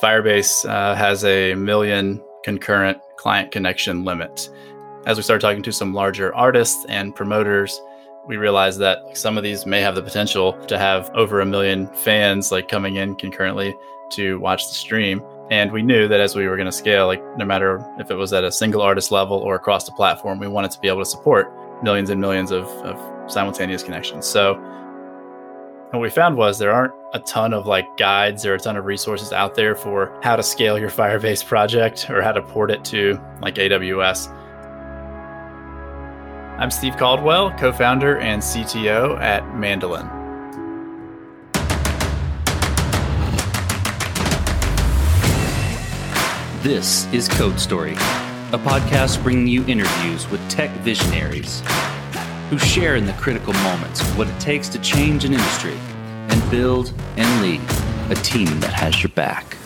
Firebase uh, has a million concurrent client connection limit. As we started talking to some larger artists and promoters, we realized that some of these may have the potential to have over a million fans like coming in concurrently to watch the stream. And we knew that as we were going to scale, like no matter if it was at a single artist level or across the platform, we wanted to be able to support millions and millions of, of simultaneous connections. So what we found was there aren't a ton of like guides or a ton of resources out there for how to scale your Firebase project or how to port it to like AWS. I'm Steve Caldwell, co founder and CTO at Mandolin. This is Code Story, a podcast bringing you interviews with tech visionaries who share in the critical moments of what it takes to change an industry build and lead a team that has your back.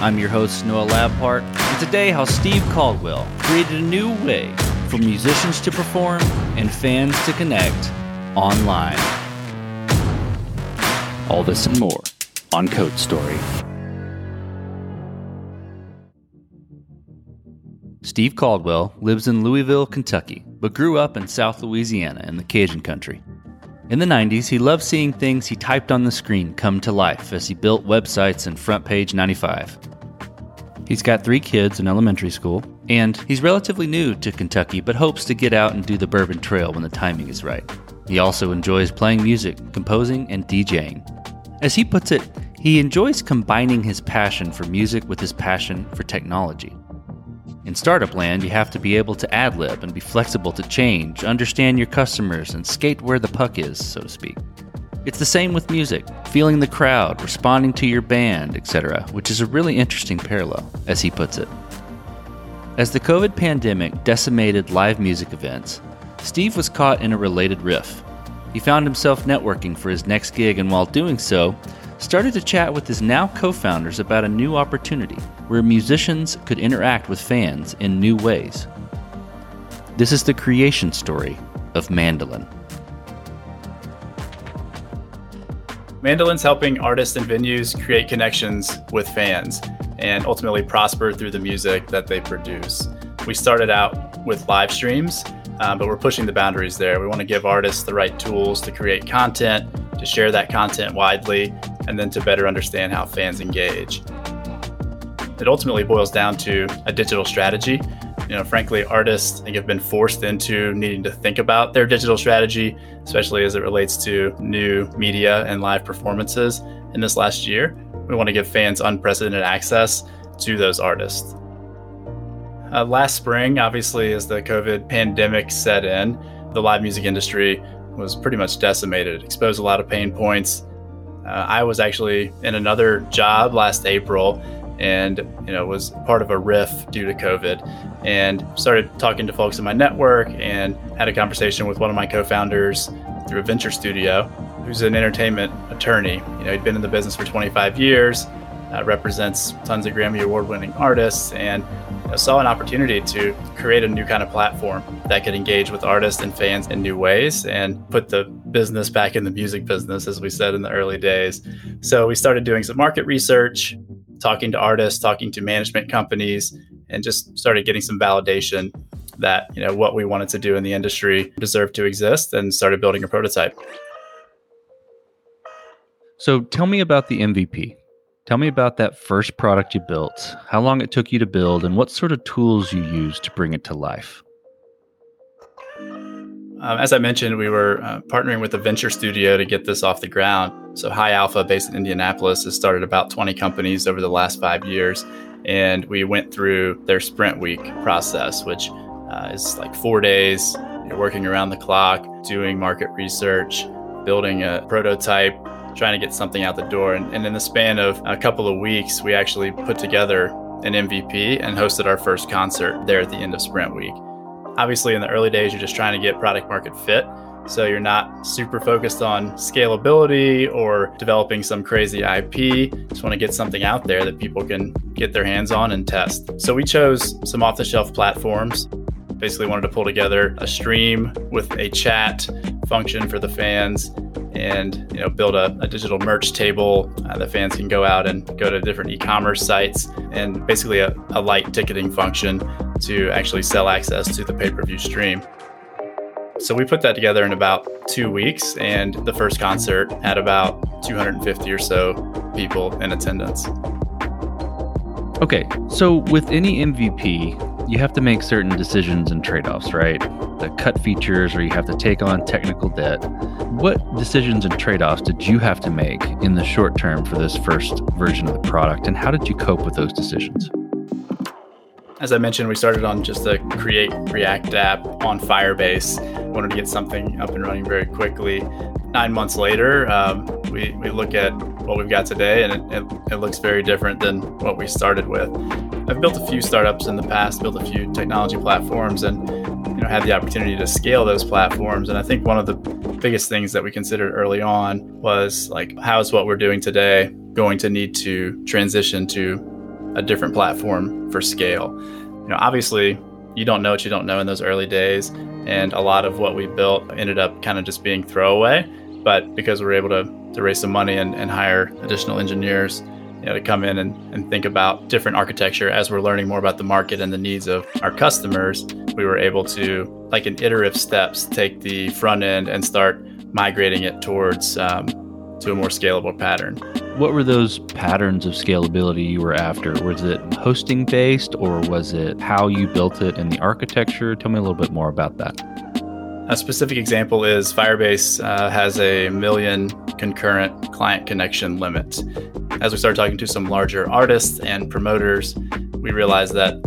I'm your host, Noah Labhart, and today, how Steve Caldwell created a new way for musicians to perform and fans to connect online. All this and more on Code Story. Steve Caldwell lives in Louisville, Kentucky, but grew up in South Louisiana in the Cajun country. In the 90s, he loved seeing things he typed on the screen come to life as he built websites in Front Page 95. He's got three kids in elementary school, and he's relatively new to Kentucky but hopes to get out and do the Bourbon Trail when the timing is right. He also enjoys playing music, composing, and DJing. As he puts it, he enjoys combining his passion for music with his passion for technology. In startup land, you have to be able to ad lib and be flexible to change, understand your customers, and skate where the puck is, so to speak. It's the same with music, feeling the crowd, responding to your band, etc., which is a really interesting parallel, as he puts it. As the COVID pandemic decimated live music events, Steve was caught in a related riff. He found himself networking for his next gig, and while doing so, started to chat with his now co founders about a new opportunity where musicians could interact with fans in new ways. This is the creation story of Mandolin. Mandolin's helping artists and venues create connections with fans and ultimately prosper through the music that they produce. We started out with live streams, um, but we're pushing the boundaries there. We want to give artists the right tools to create content, to share that content widely, and then to better understand how fans engage. It ultimately boils down to a digital strategy. You know, frankly, artists I think have been forced into needing to think about their digital strategy, especially as it relates to new media and live performances in this last year. We want to give fans unprecedented access to those artists. Uh, last spring, obviously, as the COVID pandemic set in, the live music industry was pretty much decimated, exposed a lot of pain points. Uh, I was actually in another job last April and you know was part of a riff due to covid and started talking to folks in my network and had a conversation with one of my co-founders through a venture studio who's an entertainment attorney. You know he'd been in the business for 25 years uh, represents tons of grammy award winning artists and you know, saw an opportunity to create a new kind of platform that could engage with artists and fans in new ways and put the business back in the music business as we said in the early days so we started doing some market research talking to artists, talking to management companies, and just started getting some validation that you know what we wanted to do in the industry deserved to exist, and started building a prototype. So tell me about the MVP. Tell me about that first product you built, how long it took you to build, and what sort of tools you used to bring it to life. Um, as I mentioned, we were uh, partnering with a venture studio to get this off the ground. So, High Alpha, based in Indianapolis, has started about 20 companies over the last five years. And we went through their sprint week process, which uh, is like four days, you're working around the clock, doing market research, building a prototype, trying to get something out the door. And, and in the span of a couple of weeks, we actually put together an MVP and hosted our first concert there at the end of sprint week. Obviously, in the early days, you're just trying to get product market fit. So you're not super focused on scalability or developing some crazy IP. Just want to get something out there that people can get their hands on and test. So we chose some off the shelf platforms. Basically, wanted to pull together a stream with a chat function for the fans and you know build a, a digital merch table uh, the fans can go out and go to different e-commerce sites and basically a, a light ticketing function to actually sell access to the pay-per-view stream. So we put that together in about two weeks and the first concert had about 250 or so people in attendance. Okay so with any mvp you have to make certain decisions and trade-offs right the cut features or you have to take on technical debt. What decisions and trade offs did you have to make in the short term for this first version of the product, and how did you cope with those decisions? As I mentioned, we started on just a Create React app on Firebase. Wanted to get something up and running very quickly. Nine months later, um, we, we look at what we've got today, and it, it, it looks very different than what we started with. I've built a few startups in the past, built a few technology platforms, and you know had the opportunity to scale those platforms. And I think one of the biggest things that we considered early on was like, how is what we're doing today going to need to transition to a different platform for scale? You know, obviously, you don't know what you don't know in those early days, and a lot of what we built ended up kind of just being throwaway. But because we were able to, to raise some money and, and hire additional engineers, you know, to come in and, and think about different architecture as we're learning more about the market and the needs of our customers, we were able to, like in iterative steps, take the front end and start migrating it towards um, to a more scalable pattern. What were those patterns of scalability you were after? Was it hosting based or was it how you built it in the architecture? Tell me a little bit more about that. A specific example is Firebase uh, has a million concurrent client connection limit. As we started talking to some larger artists and promoters, we realized that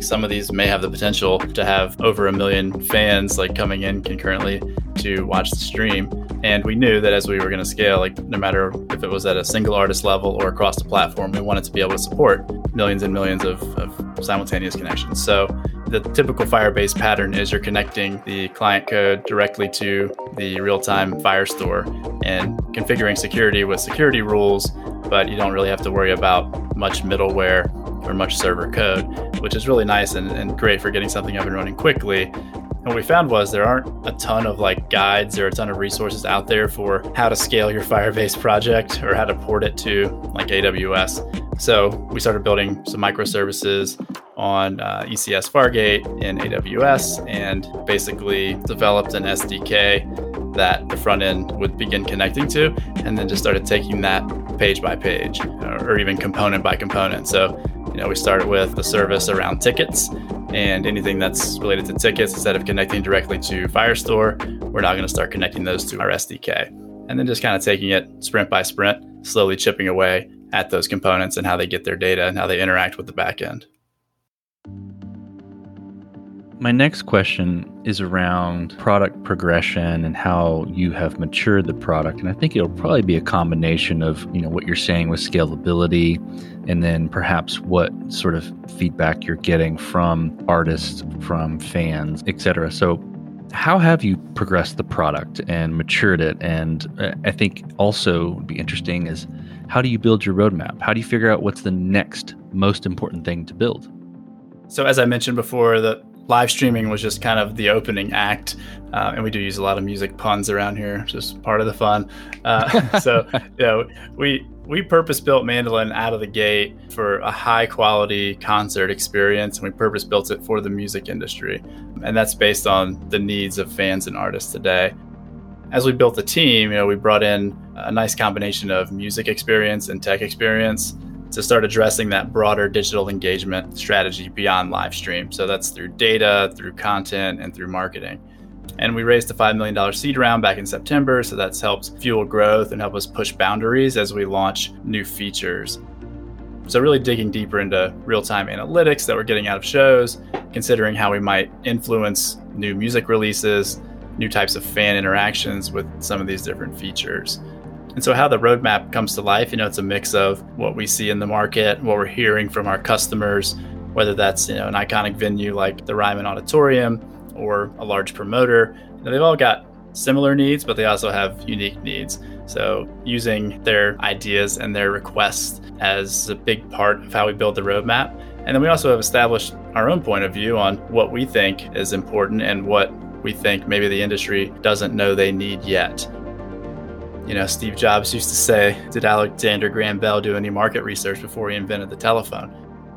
some of these may have the potential to have over a million fans like coming in concurrently to watch the stream. And we knew that as we were going to scale, like no matter if it was at a single artist level or across the platform, we wanted to be able to support millions and millions of, of simultaneous connections. So the typical Firebase pattern is you're connecting the client code directly to the real-time Firestore and configuring security with security rules, but you don't really have to worry about much middleware or much server code, which is really nice and, and great for getting something up and running quickly. And what we found was there aren't a ton of like guides or a ton of resources out there for how to scale your Firebase project or how to port it to like AWS. So we started building some microservices on uh, ECS Fargate in AWS and basically developed an SDK that the front end would begin connecting to, and then just started taking that page by page or even component by component. So you know, we started with the service around tickets and anything that's related to tickets. Instead of connecting directly to Firestore, we're now going to start connecting those to our SDK. And then just kind of taking it sprint by sprint, slowly chipping away at those components and how they get their data and how they interact with the backend. My next question is around product progression and how you have matured the product. And I think it'll probably be a combination of, you know, what you're saying with scalability and then perhaps what sort of feedback you're getting from artists, from fans, etc. So how have you progressed the product and matured it? And uh, I think also would be interesting is how do you build your roadmap? How do you figure out what's the next most important thing to build? So as I mentioned before, the live streaming was just kind of the opening act. Uh, and we do use a lot of music puns around here, just part of the fun. Uh, so, you know, we we purpose built Mandolin out of the gate for a high quality concert experience, and we purpose built it for the music industry, and that's based on the needs of fans and artists today. As we built the team, you know, we brought in a nice combination of music experience and tech experience to start addressing that broader digital engagement strategy beyond live stream. So that's through data, through content, and through marketing. And we raised a $5 million seed round back in September. So that's helped fuel growth and help us push boundaries as we launch new features. So, really digging deeper into real time analytics that we're getting out of shows, considering how we might influence new music releases, new types of fan interactions with some of these different features. And so, how the roadmap comes to life, you know, it's a mix of what we see in the market, what we're hearing from our customers, whether that's you know an iconic venue like the Ryman Auditorium or a large promoter. They've all got similar needs, but they also have unique needs. So, using their ideas and their requests as a big part of how we build the roadmap. And then we also have established our own point of view on what we think is important and what we think maybe the industry doesn't know they need yet. You know, Steve Jobs used to say, Did Alexander Graham Bell do any market research before he invented the telephone?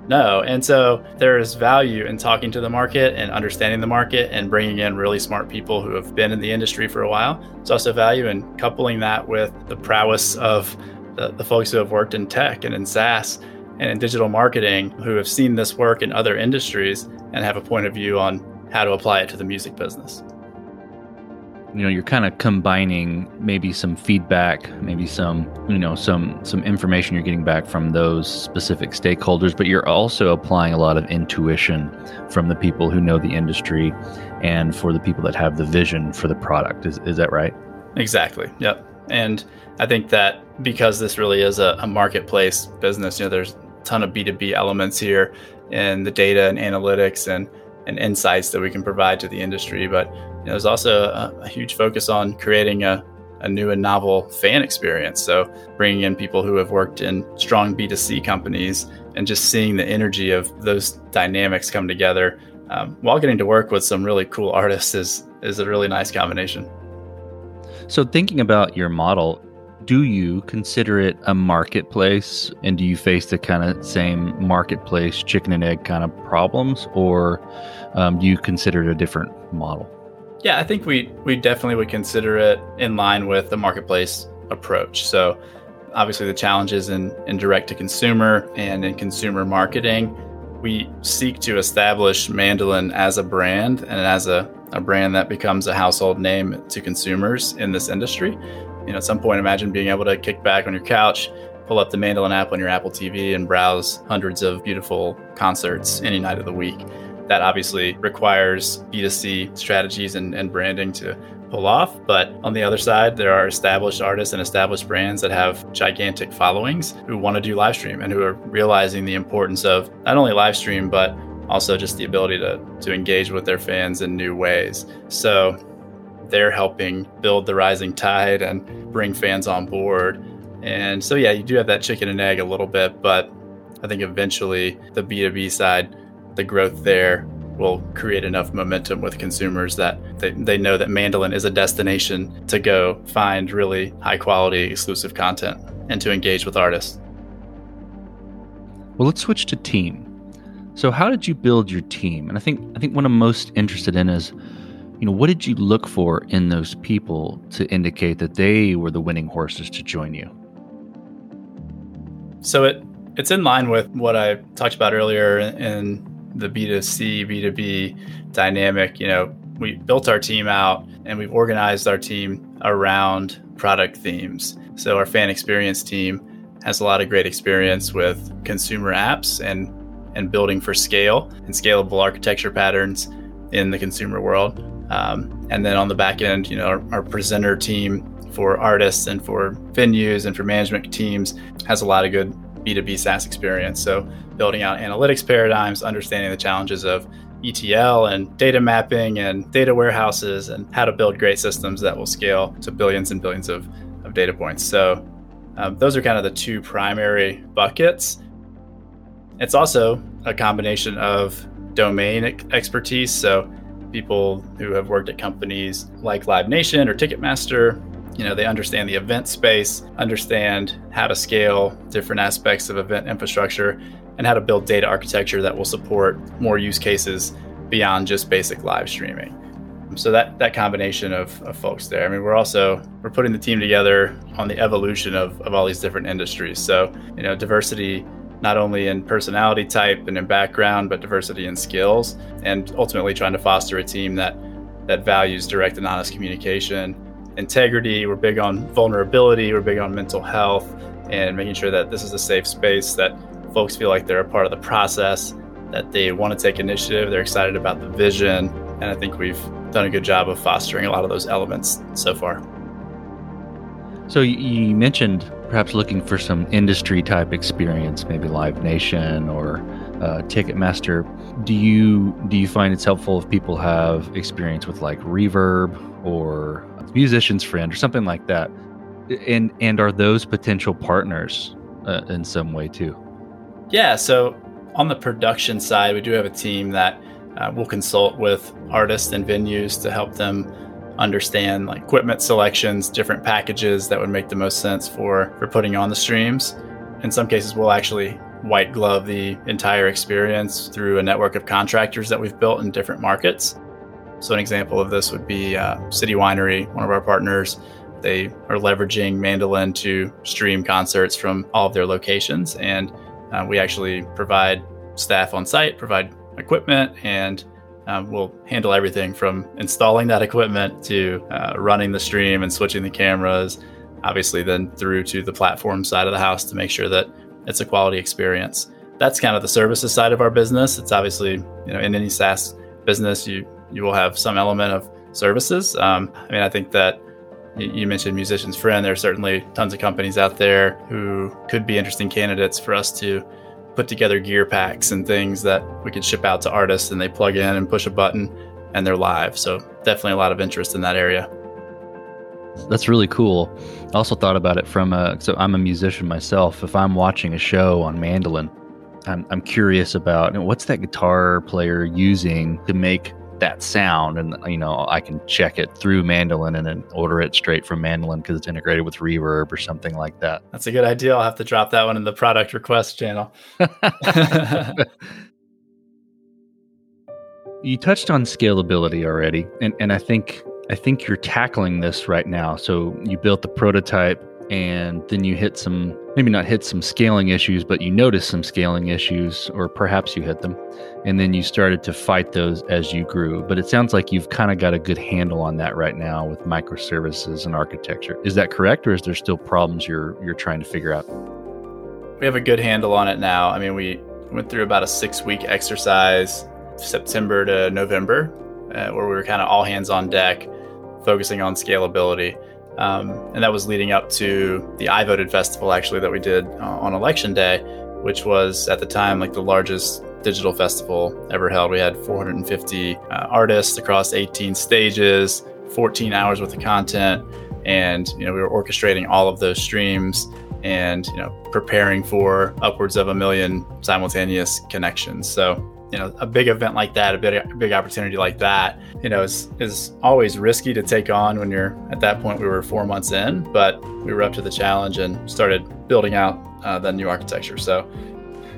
No. And so there is value in talking to the market and understanding the market and bringing in really smart people who have been in the industry for a while. There's also value in coupling that with the prowess of the, the folks who have worked in tech and in SaaS and in digital marketing who have seen this work in other industries and have a point of view on how to apply it to the music business you know you're kind of combining maybe some feedback maybe some you know some some information you're getting back from those specific stakeholders but you're also applying a lot of intuition from the people who know the industry and for the people that have the vision for the product. Is, is that right? Exactly. Yep. And i think that because this really is a, a marketplace business you know there's a ton of b2b elements here in the data and analytics and and insights that we can provide to the industry but know, there's also a, a, huge focus on creating a, a new and novel fan experience. So bringing in people who have worked in strong B2C companies and just seeing the energy of those dynamics come together um, while getting to work with some really cool artists is is a really nice combination. So thinking about your model, do you consider it a marketplace and do you face the kind of same marketplace chicken and egg kind of problems or um, do you consider it a different model yeah, I think we we definitely would consider it in line with the marketplace approach. So obviously the challenges in, in direct to consumer and in consumer marketing. We seek to establish Mandolin as a brand and as a, a brand that becomes a household name to consumers in this industry. You know, at some point imagine being able to kick back on your couch, pull up the Mandolin app on your Apple TV and browse hundreds of beautiful concerts any night of the week that obviously requires B2C strategies and, and branding to pull off. But on the other side, there are established artists and established brands that have gigantic followings who want to do live stream and who are realizing the importance of not only live stream, but also just the ability to, to engage with their fans in new ways. So they're helping build the rising tide and bring fans on board. And so, yeah, you do have that chicken and egg a little bit, but I think eventually the B2B side the growth there will create enough momentum with consumers that they, they know that Mandolin is a destination to go find really high quality exclusive content and to engage with artists. Well, let's switch to team. So, how did you build your team? And I think I think what I'm most interested in is, you know, what did you look for in those people to indicate that they were the winning horses to join you? So it it's in line with what I talked about earlier in the B2C, B2B dynamic, you know, we built our team out and we've organized our team around product themes. So our fan experience team has a lot of great experience with consumer apps and and building for scale and scalable architecture patterns in the consumer world. Um, and then on the back end, you know, our, our presenter team for artists and for venues and for management teams has a lot of good B2B SaaS experience. So, building out analytics paradigms, understanding the challenges of ETL and data mapping and data warehouses, and how to build great systems that will scale to billions and billions of, of data points. So, um, those are kind of the two primary buckets. It's also a combination of domain expertise. So, people who have worked at companies like Live Nation or Ticketmaster you know, they understand the event space, understand how to scale different aspects of event infrastructure, and how to build data architecture that will support more use cases beyond just basic live streaming. So that that combination of, of folks there. I mean, we're also we're putting the team together on the evolution of, of all these different industries. So, you know, diversity not only in personality type and in background, but diversity in skills, and ultimately trying to foster a team that that values direct and honest communication integrity, we're big on vulnerability, we're big on mental health, and making sure that this is a safe space that folks feel like they're a part of the process, that they want to take initiative, they're excited about the vision. And I think we've done a good job of fostering a lot of those elements so far. So you mentioned perhaps looking for some industry type experience, maybe Live Nation or uh, Ticketmaster. Do you do you find it's helpful if people have experience with like Reverb or musician's friend or something like that and and are those potential partners uh, in some way too yeah so on the production side we do have a team that uh, will consult with artists and venues to help them understand like equipment selections, different packages that would make the most sense for for putting on the streams. In some cases, we'll actually white glove the entire experience through a network of contractors that we've built in different markets. So, an example of this would be uh, City Winery, one of our partners. They are leveraging Mandolin to stream concerts from all of their locations. And uh, we actually provide staff on site, provide equipment, and um, we'll handle everything from installing that equipment to uh, running the stream and switching the cameras, obviously, then through to the platform side of the house to make sure that it's a quality experience. That's kind of the services side of our business. It's obviously, you know, in any SaaS business, you you will have some element of services. Um, I mean, I think that you mentioned Musician's Friend. There are certainly tons of companies out there who could be interesting candidates for us to put together gear packs and things that we could ship out to artists and they plug in and push a button and they're live. So definitely a lot of interest in that area. That's really cool. I also thought about it from a, so I'm a musician myself. If I'm watching a show on mandolin, I'm, I'm curious about you know, what's that guitar player using to make that sound and you know i can check it through mandolin and then order it straight from mandolin because it's integrated with reverb or something like that. That's a good idea. I'll have to drop that one in the product request channel. You touched on scalability already and, and i think i think you're tackling this right now. So you built the prototype and then you hit some maybe not hit some scaling issues but you noticed some scaling issues or perhaps you hit them and then you started to fight those as you grew. But it sounds like you've kind of got a good handle on that right now with microservices and architecture. Is that correct or is there still problems you're you're trying to figure out? We have a good handle on it now. I mean we went through about a six week exercise september to november uh, where we were kind of all hands on deck focusing on scalability um, and that was leading up to the I Voted Festival, actually, that we did uh, on election day, which was at the time like the largest digital festival ever held. We had 450 uh, artists across 18 stages, 14 hours worth of content, and you know we were orchestrating all of those streams and you know preparing for upwards of a million simultaneous connections. So you know, a big event like that, a big, a big opportunity like that, you know, is, is always risky to take on when you're at that point. We were four months in, but we were up to the challenge and started building out uh, the new architecture. So,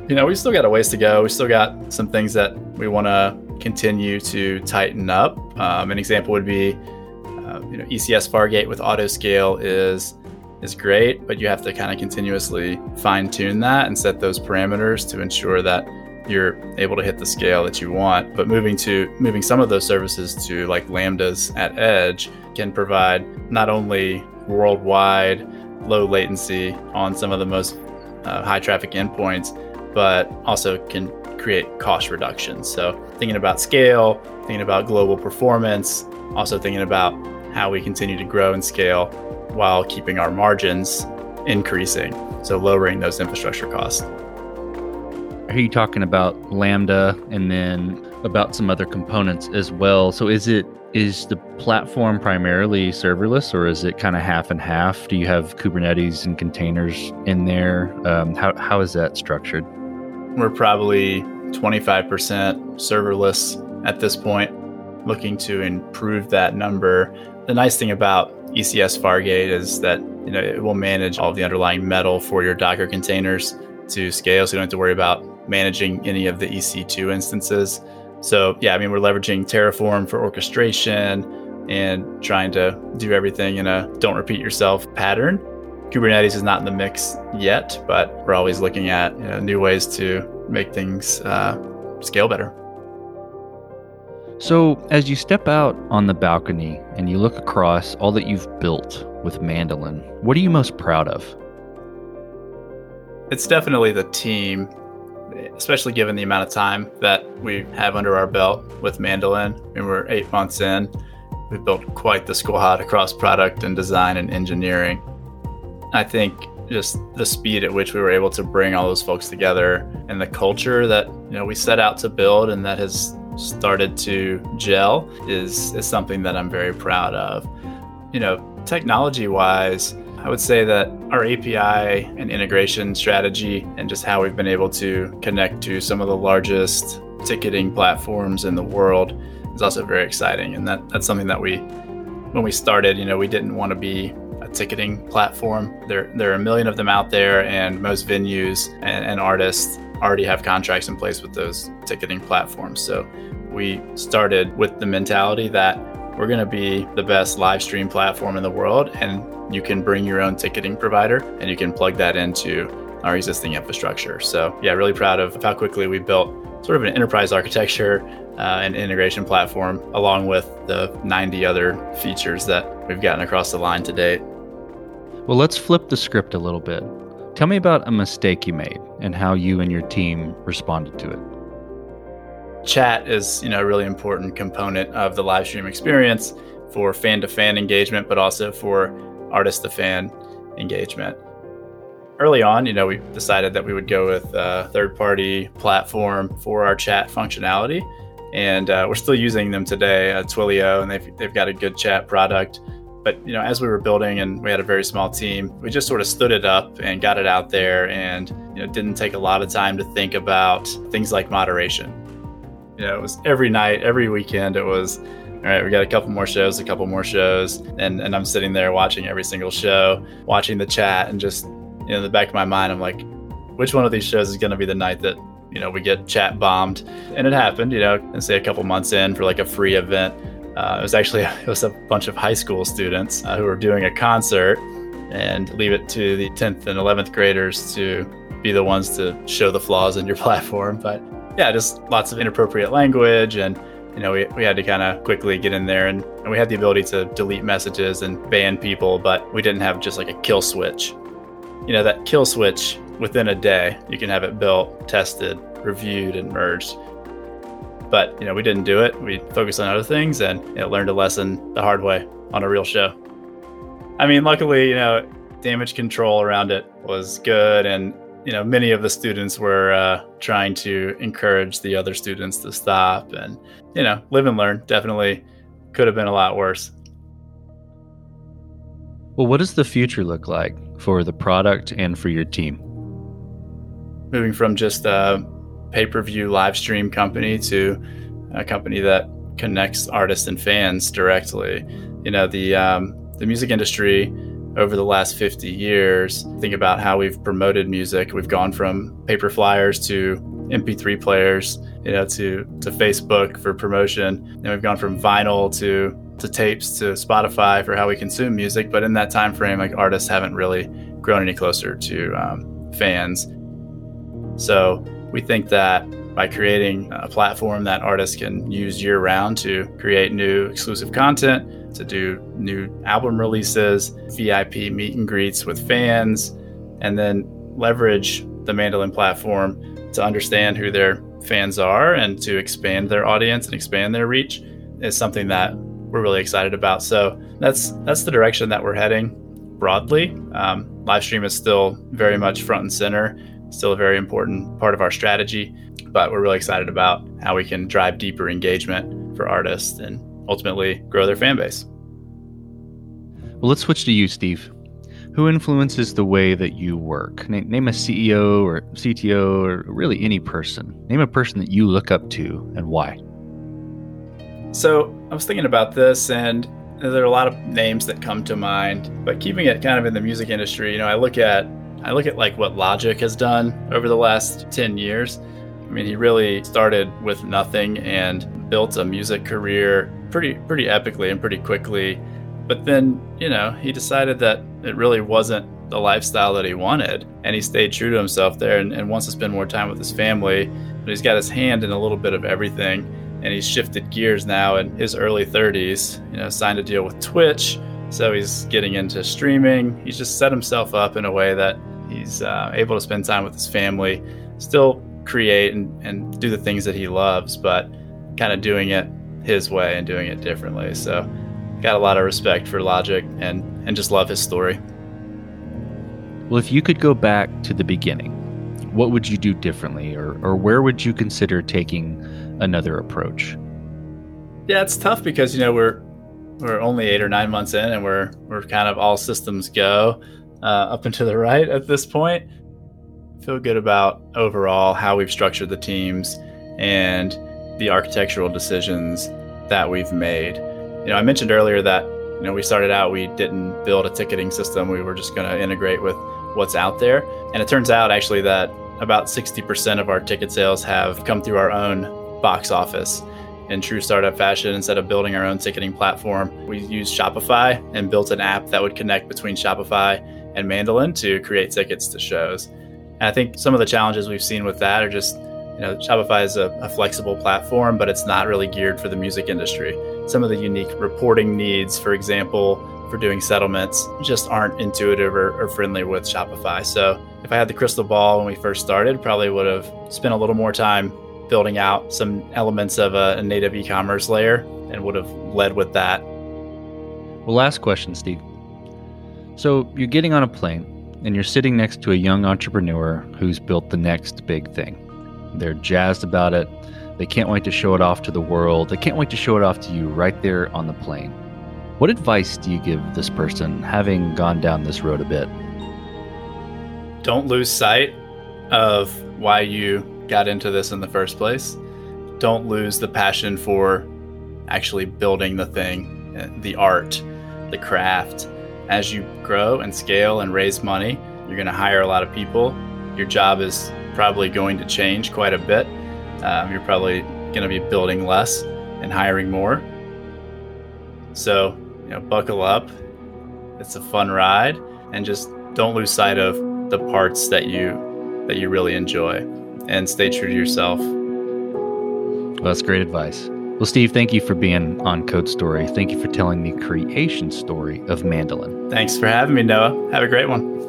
you know, we still got a ways to go. We still got some things that we want to continue to tighten up. Um, an example would be, uh, you know, ECS Fargate with auto scale is is great, but you have to kind of continuously fine tune that and set those parameters to ensure that you're able to hit the scale that you want. But moving to moving some of those services to like lambdas at edge can provide not only worldwide low latency on some of the most uh, high traffic endpoints, but also can create cost reductions. So thinking about scale, thinking about global performance, also thinking about how we continue to grow and scale while keeping our margins increasing. So lowering those infrastructure costs. Hear you talking about Lambda and then about some other components as well. So is it is the platform primarily serverless or is it kind of half and half? Do you have Kubernetes and containers in there? Um, how, how is that structured? We're probably 25% serverless at this point, looking to improve that number. The nice thing about ECS Fargate is that you know it will manage all the underlying metal for your Docker containers to scale, so you don't have to worry about managing any of the EC2 instances. So, yeah, I mean, we're leveraging Terraform for orchestration and trying to do everything in a don't repeat yourself pattern. Kubernetes is not in the mix yet, but we're always looking at you know, new ways to make things uh, scale better. So, as you step out on the balcony and you look across all that you've built with Mandolin, what are you most proud of? It's definitely the team especially given the amount of time that we have under our belt with Mandolin. and we're eight months in. We've built quite the squad across product and design and engineering. I think just the speed at which we were able to bring all those folks together and the culture that you know we set out to build and that has started to gel is is something that I'm very proud of. You know, technology wise, I would say that our API and integration strategy and just how we've been able to connect to some of the largest ticketing platforms in the world is also very exciting. And that, that's something that we when we started, you know, we didn't want to be a ticketing platform. There, there are a million of them out there, and most venues and, and artists already have contracts in place with those ticketing platforms. So we started with the mentality that we're going to be the best live stream platform in the world, and you can bring your own ticketing provider and you can plug that into our existing infrastructure. So, yeah, really proud of how quickly we built sort of an enterprise architecture uh, and integration platform, along with the 90 other features that we've gotten across the line to date. Well, let's flip the script a little bit. Tell me about a mistake you made and how you and your team responded to it. Chat is, you know, a really important component of the live stream experience for fan to fan engagement, but also for artist to fan engagement early on, you know, we decided that we would go with a third party platform for our chat functionality. And uh, we're still using them today, uh, Twilio, and they've, they've got a good chat product. But you know, as we were building and we had a very small team, we just sort of stood it up and got it out there, and you know, didn't take a lot of time to think about things like moderation. You know, it was every night, every weekend. It was all right, we got a couple more shows, a couple more shows, and and I'm sitting there watching every single show, watching the chat, and just you know, in the back of my mind, I'm like, which one of these shows is going to be the night that you know we get chat bombed? And it happened. You know, and say a couple months in for like a free event. Uh, it was actually it was a bunch of high school students uh, who were doing a concert, and leave it to the 10th and 11th graders to be the ones to show the flaws in your platform. But yeah, just lots of inappropriate language and you know, we, we had to kind of quickly get in there and, and we had the ability to delete messages and ban people, but we didn't have just like a kill switch you know, that kill switch within a day, you can have it built, tested, reviewed, and merged. But, you know, we didn't do it. We focused on other things and you know, learned a lesson the hard way on a real show. I mean, luckily, you know, damage control around it was good. And, you know, many of the students were uh, trying to encourage the other students to stop and, you know, live and learn. Definitely could have been a lot worse. Well, what does the future look like? for the product and for your team? Moving from just a pay per view live stream company to a company that connects artists and fans directly. You know, the, um, the music industry over the last 50 years, think about how we've promoted music. We've gone from paper flyers to MP3 players, you know, to, to Facebook for promotion. And we've gone from vinyl to to tapes to Spotify for how we consume music. But in that time frame, like artists haven't really grown any closer to um, fans. So we think that by creating a platform that artists can use year round to create new exclusive content, to do new album releases, VIP meet and greets with fans, and then leverage the Mandolin platform to understand who their fans are and to expand their audience and expand their reach is something that we're really excited about. So that's that's the direction that we're heading broadly. Um, live stream is still very much front and center, still a very important part of our strategy, but we're really excited about how we can drive deeper engagement for artists and ultimately grow their fan base. Well, let's switch to you, Steve. Who influences the way that you work? Name a CEO or CTO or really any person. Name a person that you look up to and why. So I was thinking about this, and there are a lot of names that come to mind. But keeping it kind of in the music industry, you know, I look at I look at like what Logic has done over the last ten years. I mean, he really started with nothing and built a music career pretty pretty epically and pretty quickly. But then, you know, he decided that it really wasn't the lifestyle that he wanted, and he stayed true to himself there and, and wants to spend more time with his family. But he's got his hand in a little bit of everything and he's shifted gears now in his early 30s. You know, signed a deal with Twitch, so he's getting into streaming. He's just set himself up in a way that he's uh, able to spend time with his family, still create and, and do the things that he loves, but kind of doing it his way and doing it differently. So, got a lot of respect for Logic and and just love his story. Well, if you could go back to the beginning, what would you do differently, or or where would you consider taking another approach? Yeah, it's tough because you know we're we're only eight or nine months in, and we're we're kind of all systems go uh, up and to the right at this point. Feel good about overall how we've structured the teams and the architectural decisions that we've made. You know, I mentioned earlier that You know, we started out, we didn't build a ticketing system. We were just going to integrate with what's out there. And it turns out actually that about 60% of our ticket sales have come through our own box office. In true startup fashion, instead of building our own ticketing platform, we used Shopify and built an app that would connect between Shopify and Mandolin to create tickets to shows. And I think some of the challenges we've seen with that are just, you know, Shopify is a, a flexible platform, but it's not really geared for the music industry. Some of the unique reporting needs, for example, for doing settlements just aren't intuitive or, or, friendly with Shopify. So if I had the crystal ball when we first started, probably would have spent a little more time building out some elements of a, a native e-commerce layer and would have led with that. Well, last question, Steve. So you're getting on a plane and you're sitting next to a young entrepreneur who's built the next big thing. They're jazzed about it. They can't wait to show it off to the world. They can't wait to show it off to you right there on the plane. What advice do you give this person having gone down this road a bit? Don't lose sight of why you got into this in the first place. Don't lose the passion for actually building the thing, the art, the craft. As you grow and scale and raise money, you're going to hire a lot of people. Your job is probably going to change quite a bit. Um, you're probably going to be building less and hiring more. So, you know, buckle up. It's a fun ride, and just don't lose sight of the parts that you that you really enjoy and stay true to yourself. Well, that's great advice. Well, Steve, thank you for being on Code Story. Thank you for telling the creation story of Mandolin. Thanks for having me, Noah. Have a great one.